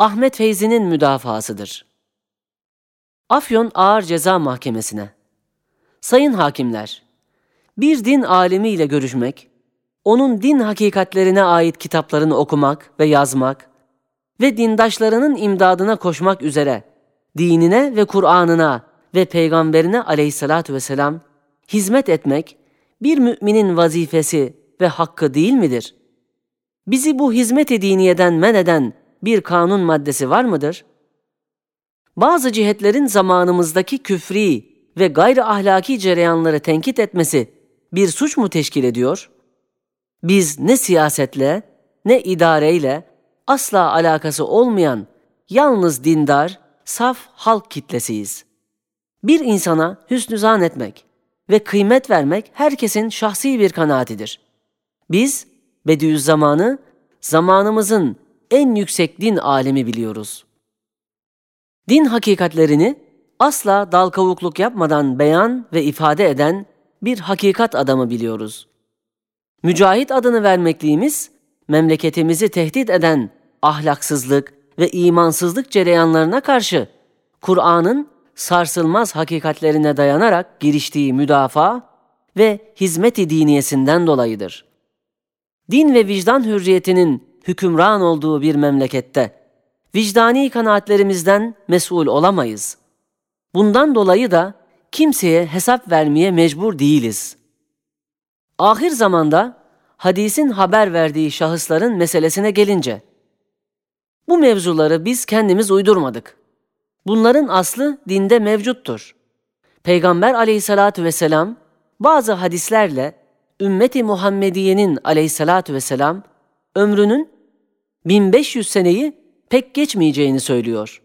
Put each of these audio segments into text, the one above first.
Ahmet Feyzi'nin müdafasıdır. Afyon Ağır Ceza Mahkemesi'ne Sayın hakimler, bir din alimiyle görüşmek, onun din hakikatlerine ait kitaplarını okumak ve yazmak ve dindaşlarının imdadına koşmak üzere dinine ve Kur'an'ına ve peygamberine aleyhissalatü vesselam hizmet etmek bir müminin vazifesi ve hakkı değil midir? Bizi bu hizmet-i diniyeden men eden bir kanun maddesi var mıdır? Bazı cihetlerin zamanımızdaki küfri ve gayri ahlaki cereyanları tenkit etmesi bir suç mu teşkil ediyor? Biz ne siyasetle ne idareyle asla alakası olmayan yalnız dindar, saf halk kitlesiyiz. Bir insana hüsnü zan etmek ve kıymet vermek herkesin şahsi bir kanaatidir. Biz Bediüzzaman'ı zamanımızın en yüksek din alemi biliyoruz. Din hakikatlerini asla dal kavukluk yapmadan beyan ve ifade eden bir hakikat adamı biliyoruz. Mücahit adını vermekliğimiz, memleketimizi tehdit eden ahlaksızlık ve imansızlık cereyanlarına karşı Kur'an'ın sarsılmaz hakikatlerine dayanarak giriştiği müdafaa ve hizmet-i diniyesinden dolayıdır. Din ve vicdan hürriyetinin hükümran olduğu bir memlekette vicdani kanaatlerimizden mesul olamayız. Bundan dolayı da kimseye hesap vermeye mecbur değiliz. Ahir zamanda hadisin haber verdiği şahısların meselesine gelince, bu mevzuları biz kendimiz uydurmadık. Bunların aslı dinde mevcuttur. Peygamber aleyhissalatü vesselam bazı hadislerle ümmeti Muhammediye'nin aleyhissalatü vesselam ömrünün 1500 seneyi pek geçmeyeceğini söylüyor.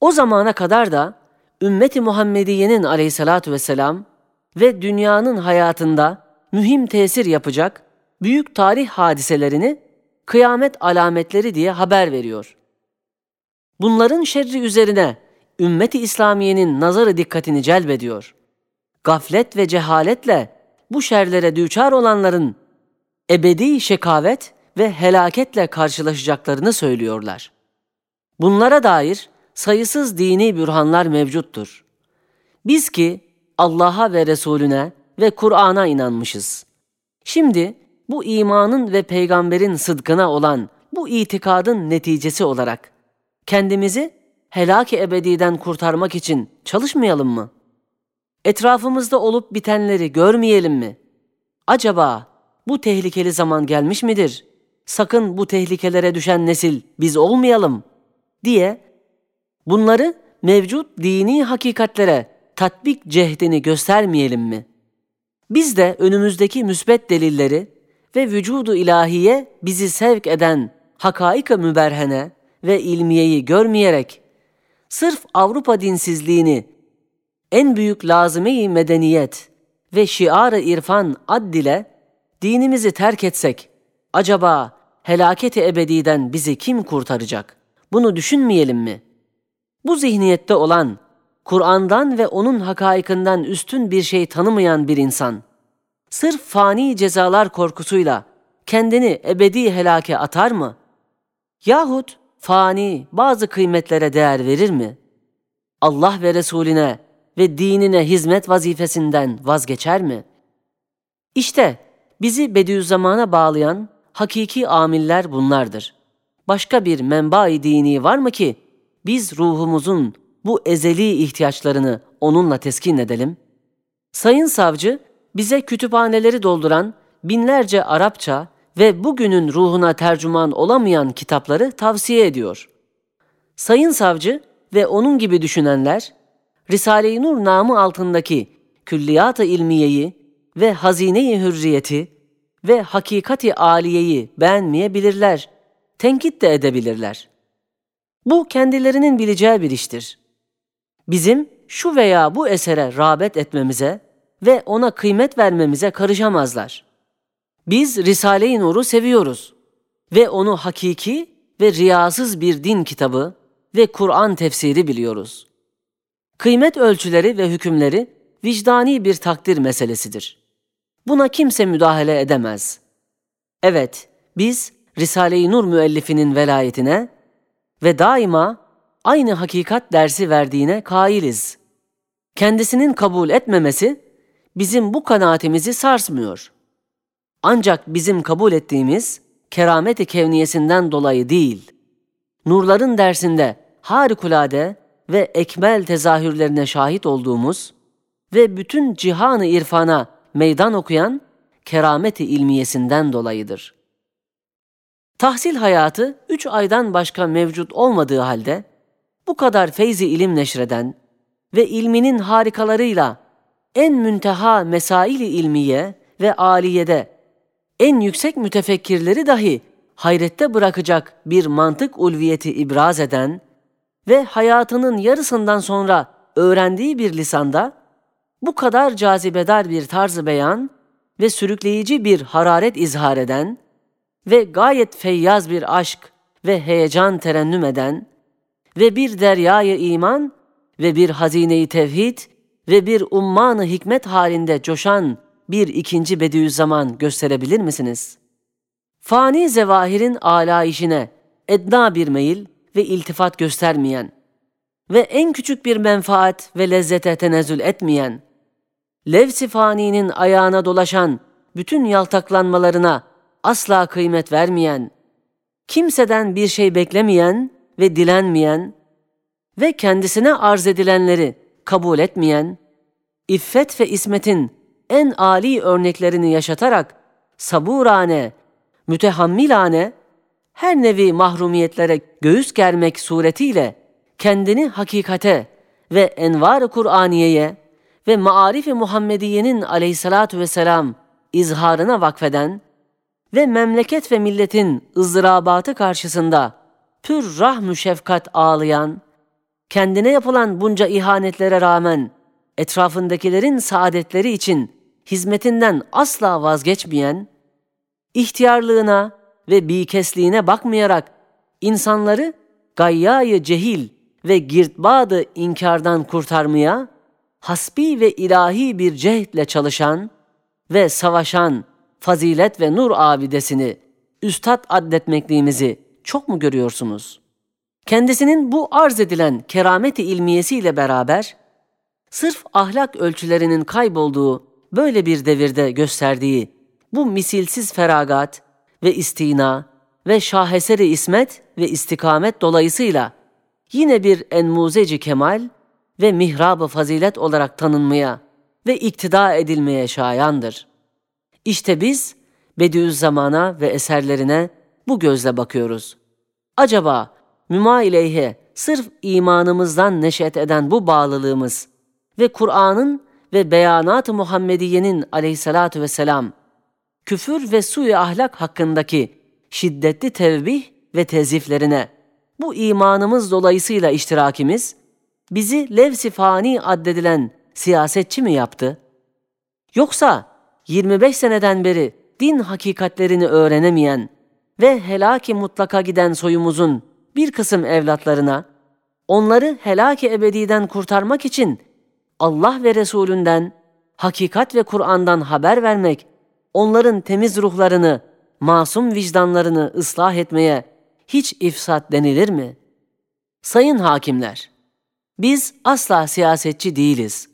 O zamana kadar da ümmeti Muhammediye'nin aleyhissalatü vesselam ve dünyanın hayatında mühim tesir yapacak büyük tarih hadiselerini kıyamet alametleri diye haber veriyor. Bunların şerri üzerine ümmeti İslamiye'nin nazarı dikkatini celbediyor. Gaflet ve cehaletle bu şerlere düçar olanların ebedi şekavet ve helaketle karşılaşacaklarını söylüyorlar. Bunlara dair sayısız dini bürhanlar mevcuttur. Biz ki Allah'a ve Resulüne ve Kur'an'a inanmışız. Şimdi bu imanın ve peygamberin sıdkına olan bu itikadın neticesi olarak kendimizi helak-i ebediden kurtarmak için çalışmayalım mı? Etrafımızda olup bitenleri görmeyelim mi? Acaba bu tehlikeli zaman gelmiş midir? Sakın bu tehlikelere düşen nesil biz olmayalım diye bunları mevcut dini hakikatlere tatbik cehdini göstermeyelim mi? Biz de önümüzdeki müsbet delilleri ve vücudu ilahiye bizi sevk eden hakaika müberhene ve ilmiyeyi görmeyerek sırf Avrupa dinsizliğini en büyük lazime-i medeniyet ve şiar-ı irfan addile dinimizi terk etsek acaba helaketi ebediden bizi kim kurtaracak? Bunu düşünmeyelim mi? Bu zihniyette olan, Kur'an'dan ve onun hakaikinden üstün bir şey tanımayan bir insan, sırf fani cezalar korkusuyla kendini ebedi helake atar mı? Yahut fani bazı kıymetlere değer verir mi? Allah ve Resulüne ve dinine hizmet vazifesinden vazgeçer mi? İşte bizi Bediüzzaman'a bağlayan hakiki amiller bunlardır. Başka bir menba-i dini var mı ki biz ruhumuzun bu ezeli ihtiyaçlarını onunla teskin edelim? Sayın savcı bize kütüphaneleri dolduran binlerce Arapça ve bugünün ruhuna tercüman olamayan kitapları tavsiye ediyor. Sayın savcı ve onun gibi düşünenler Risale-i Nur namı altındaki külliyat-ı ilmiyeyi ve hazine-i hürriyeti ve hakikati aliyeyi beğenmeyebilirler, tenkit de edebilirler. Bu kendilerinin bileceği bir iştir. Bizim şu veya bu esere rağbet etmemize ve ona kıymet vermemize karışamazlar. Biz Risale-i Nur'u seviyoruz ve onu hakiki ve riyasız bir din kitabı ve Kur'an tefsiri biliyoruz. Kıymet ölçüleri ve hükümleri vicdani bir takdir meselesidir. Buna kimse müdahale edemez. Evet, biz Risale-i Nur müellifinin velayetine ve daima aynı hakikat dersi verdiğine kailiz. Kendisinin kabul etmemesi bizim bu kanaatimizi sarsmıyor. Ancak bizim kabul ettiğimiz kerameti kevniyesinden dolayı değil, nurların dersinde harikulade ve ekmel tezahürlerine şahit olduğumuz ve bütün cihanı irfana meydan okuyan kerameti ilmiyesinden dolayıdır. Tahsil hayatı üç aydan başka mevcut olmadığı halde bu kadar feyzi ilim neşreden ve ilminin harikalarıyla en münteha mesaili ilmiye ve aliyede en yüksek mütefekkirleri dahi hayrette bırakacak bir mantık ulviyeti ibraz eden ve hayatının yarısından sonra öğrendiği bir lisanda bu kadar cazibedar bir tarzı beyan ve sürükleyici bir hararet izhar eden ve gayet feyyaz bir aşk ve heyecan terennüm eden ve bir deryayı iman ve bir hazineyi tevhid ve bir ummanı hikmet halinde coşan bir ikinci Bediüzzaman gösterebilir misiniz? Fani zevahirin alayişine edna bir meyil ve iltifat göstermeyen ve en küçük bir menfaat ve lezzete tenezzül etmeyen, levsi faninin ayağına dolaşan bütün yaltaklanmalarına asla kıymet vermeyen, kimseden bir şey beklemeyen ve dilenmeyen ve kendisine arz edilenleri kabul etmeyen, iffet ve ismetin en âli örneklerini yaşatarak saburane, mütehammilane, her nevi mahrumiyetlere göğüs germek suretiyle kendini hakikate ve envar-ı Kur'aniye'ye ve maarif-i Muhammediye'nin aleyhissalatu vesselam izharına vakfeden ve memleket ve milletin ızdırabatı karşısında pür rahmü şefkat ağlayan, kendine yapılan bunca ihanetlere rağmen etrafındakilerin saadetleri için hizmetinden asla vazgeçmeyen, ihtiyarlığına ve bikesliğine bakmayarak insanları gayyayı cehil ve girtbadı inkardan kurtarmaya, hasbi ve ilahi bir cehdle çalışan ve savaşan fazilet ve nur abidesini üstad addetmekliğimizi çok mu görüyorsunuz? Kendisinin bu arz edilen kerameti ilmiyesiyle beraber, sırf ahlak ölçülerinin kaybolduğu böyle bir devirde gösterdiği bu misilsiz feragat ve istina ve şaheseri ismet ve istikamet dolayısıyla yine bir enmuzeci kemal ve mihrab-ı fazilet olarak tanınmaya ve iktida edilmeye şayandır. İşte biz Bediüzzaman'a ve eserlerine bu gözle bakıyoruz. Acaba müma ileyhe sırf imanımızdan neşet eden bu bağlılığımız ve Kur'an'ın ve beyanat-ı Muhammediye'nin aleyhissalatu vesselam küfür ve suyu ahlak hakkındaki şiddetli tevbih ve teziflerine bu imanımız dolayısıyla iştirakimiz bizi levsi fani addedilen siyasetçi mi yaptı? Yoksa 25 seneden beri din hakikatlerini öğrenemeyen ve helaki mutlaka giden soyumuzun bir kısım evlatlarına onları helaki ebediden kurtarmak için Allah ve Resulünden, hakikat ve Kur'an'dan haber vermek, onların temiz ruhlarını, masum vicdanlarını ıslah etmeye hiç ifsat denilir mi? Sayın hakimler, biz asla siyasetçi değiliz.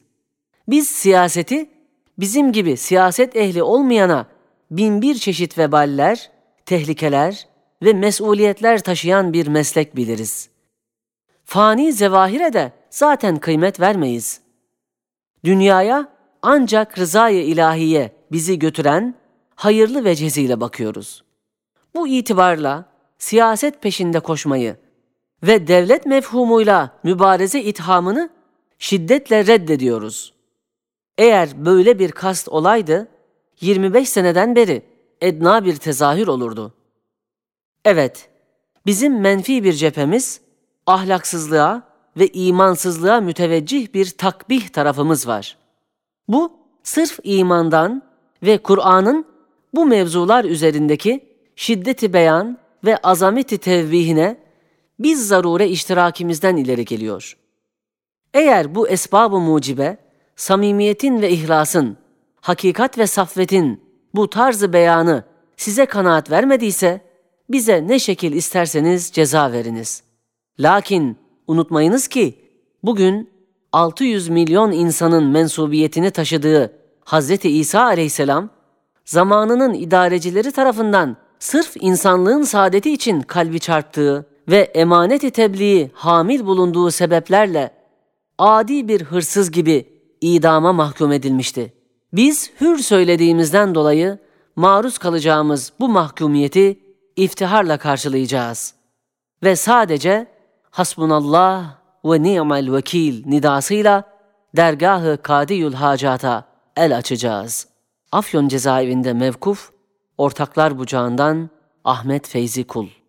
Biz siyaseti bizim gibi siyaset ehli olmayana bin bir çeşit veballer, tehlikeler ve mesuliyetler taşıyan bir meslek biliriz. Fani zevahire de zaten kıymet vermeyiz. Dünyaya ancak rızayı ilahiye bizi götüren hayırlı veciziyle bakıyoruz. Bu itibarla siyaset peşinde koşmayı ve devlet mefhumuyla mübareze ithamını şiddetle reddediyoruz. Eğer böyle bir kast olaydı, 25 seneden beri edna bir tezahür olurdu. Evet, bizim menfi bir cephemiz ahlaksızlığa ve imansızlığa müteveccih bir takbih tarafımız var. Bu sırf imandan ve Kur'an'ın bu mevzular üzerindeki şiddeti beyan ve azameti tevbihine biz zarure iştirakimizden ileri geliyor. Eğer bu esbab-ı mucibe, samimiyetin ve ihlasın, hakikat ve saffetin bu tarzı beyanı size kanaat vermediyse, bize ne şekil isterseniz ceza veriniz. Lakin unutmayınız ki bugün 600 milyon insanın mensubiyetini taşıdığı Hz. İsa aleyhisselam zamanının idarecileri tarafından sırf insanlığın saadeti için kalbi çarptığı ve emanet-i tebliği hamil bulunduğu sebeplerle adi bir hırsız gibi idama mahkum edilmişti. Biz hür söylediğimizden dolayı maruz kalacağımız bu mahkumiyeti iftiharla karşılayacağız. Ve sadece hasbunallah ve ni'mel vekil nidasıyla dergahı kadiyül hacata el açacağız. Afyon cezaevinde mevkuf, ortaklar bucağından Ahmet Feyzi Kul.